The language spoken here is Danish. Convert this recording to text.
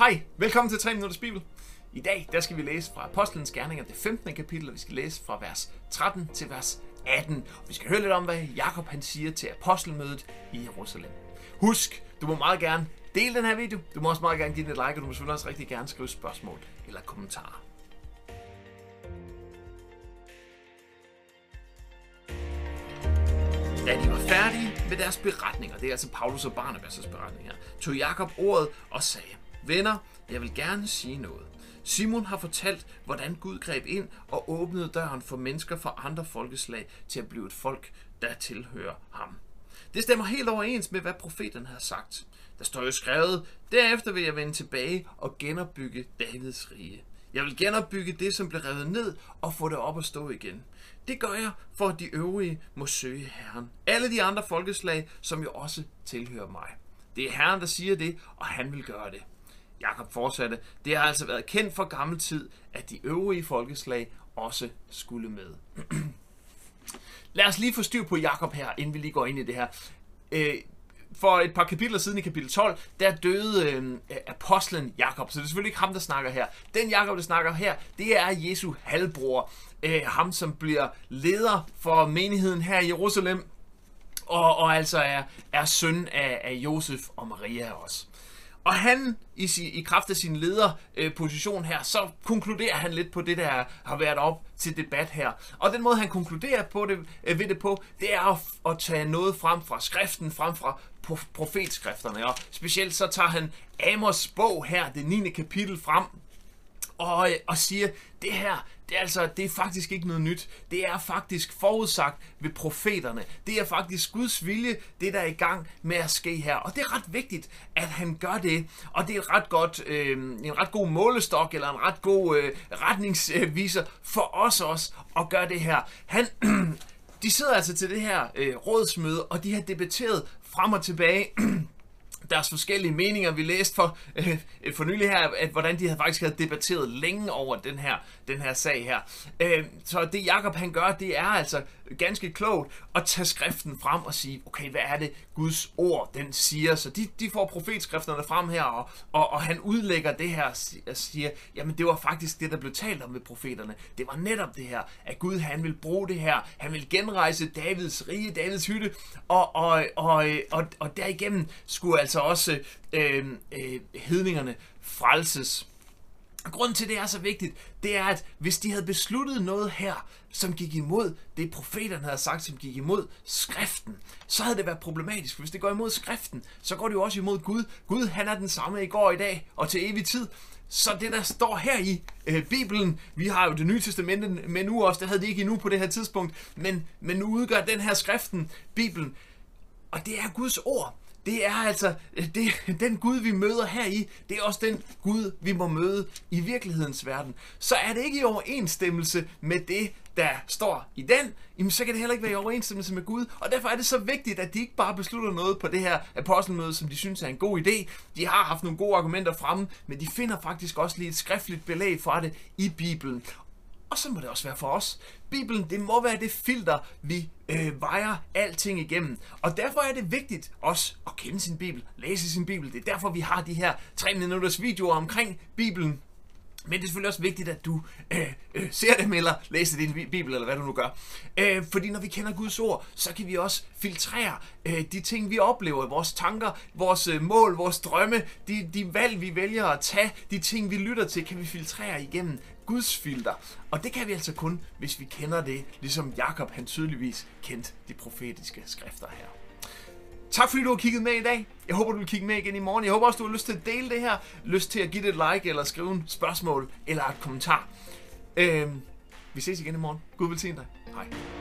Hej, velkommen til 3 Minutters Bibel. I dag der skal vi læse fra Apostlenes Gerninger, det 15. kapitel, og vi skal læse fra vers 13 til vers 18. Og vi skal høre lidt om, hvad Jakob han siger til apostelmødet i Jerusalem. Husk, du må meget gerne dele den her video. Du må også meget gerne give den et like, og du må selvfølgelig også rigtig gerne skrive spørgsmål eller kommentarer. Da de var færdige med deres beretninger, det er altså Paulus og Barnabas' beretninger, tog Jakob ordet og sagde, Venner, jeg vil gerne sige noget. Simon har fortalt, hvordan Gud greb ind og åbnede døren for mennesker fra andre folkeslag til at blive et folk, der tilhører ham. Det stemmer helt overens med, hvad profeten har sagt. Der står jo skrevet, derefter vil jeg vende tilbage og genopbygge Davids rige. Jeg vil genopbygge det, som blev revet ned, og få det op at stå igen. Det gør jeg, for at de øvrige må søge Herren. Alle de andre folkeslag, som jo også tilhører mig. Det er Herren, der siger det, og han vil gøre det. Jakob fortsatte, det har altså været kendt for gammel tid, at de øvrige folkeslag også skulle med. Lad os lige få styr på Jakob her, inden vi lige går ind i det her. Øh, for et par kapitler siden i kapitel 12, der døde øh, apostlen Jakob. Så det er selvfølgelig ikke ham, der snakker her. Den Jakob, der snakker her, det er Jesu halvbror. Øh, ham, som bliver leder for menigheden her i Jerusalem. Og, og altså er, er søn af, af Josef og Maria også. Og han, i, sin, i kraft af sin lederposition her, så konkluderer han lidt på det, der har været op til debat her. Og den måde, han konkluderer på det, øh, ved det på, det er at, at tage noget frem fra skriften, frem fra profetskrifterne. Og specielt så tager han Amos bog her, det 9. kapitel frem, og, øh, og siger, det her, det er altså, det er faktisk ikke noget nyt. Det er faktisk forudsagt ved profeterne. Det er faktisk Guds vilje, det der er i gang med at ske her. Og det er ret vigtigt, at han gør det. Og det er et ret godt, øh, en ret god målestok, eller en ret god øh, retningsviser for os også at gøre det her. Han, de sidder altså til det her øh, rådsmøde, og de har debatteret frem og tilbage deres forskellige meninger. Vi læste for, øh, øh, for nylig her, at hvordan de havde faktisk havde debatteret længe over den her, den her sag her. Øh, så det Jakob han gør, det er altså ganske klogt at tage skriften frem og sige, okay, hvad er det Guds ord, den siger? Så de, de får profetskrifterne frem her, og, og, og han udlægger det her og siger, jamen det var faktisk det, der blev talt om med profeterne. Det var netop det her, at Gud han vil bruge det her. Han vil genrejse Davids rige, Davids hytte, og, og, og, og, og derigennem skulle altså Altså også øh, øh, hedningerne frelses. Grunden til, at det er så vigtigt, det er, at hvis de havde besluttet noget her, som gik imod det, profeterne havde sagt, som gik imod skriften, så havde det været problematisk. Hvis det går imod skriften, så går det jo også imod Gud. Gud, han er den samme i går, i dag og til evig tid. Så det, der står her i øh, Bibelen, vi har jo det nye testamente med nu også, det havde de ikke endnu på det her tidspunkt, men, men nu udgør den her skriften, Bibelen, og det er Guds ord det er altså det, den Gud, vi møder her i, det er også den Gud, vi må møde i virkelighedens verden. Så er det ikke i overensstemmelse med det, der står i den, jamen så kan det heller ikke være i overensstemmelse med Gud. Og derfor er det så vigtigt, at de ikke bare beslutter noget på det her apostelmøde, som de synes er en god idé. De har haft nogle gode argumenter fremme, men de finder faktisk også lige et skriftligt belæg for det i Bibelen. Og så må det også være for os. Bibelen, det må være det filter, vi øh, vejer alting igennem. Og derfor er det vigtigt også at kende sin Bibel, læse sin Bibel. Det er derfor, vi har de her 3 minutters videoer omkring Bibelen. Men det er selvfølgelig også vigtigt, at du øh, øh, ser dem eller læser din bibel, eller hvad du nu gør. Øh, fordi når vi kender Guds ord, så kan vi også filtrere øh, de ting, vi oplever, vores tanker, vores øh, mål, vores drømme, de, de valg, vi vælger at tage, de ting, vi lytter til, kan vi filtrere igennem Guds filter. Og det kan vi altså kun, hvis vi kender det, ligesom Jakob han tydeligvis kendte de profetiske skrifter her. Tak fordi du har kigget med i dag. Jeg håber, du vil kigge med igen i morgen. Jeg håber også, du har lyst til at dele det her. Lyst til at give det et like, eller skrive en spørgsmål, eller et kommentar. Øhm, vi ses igen i morgen. Gud velsigne dig. Hej.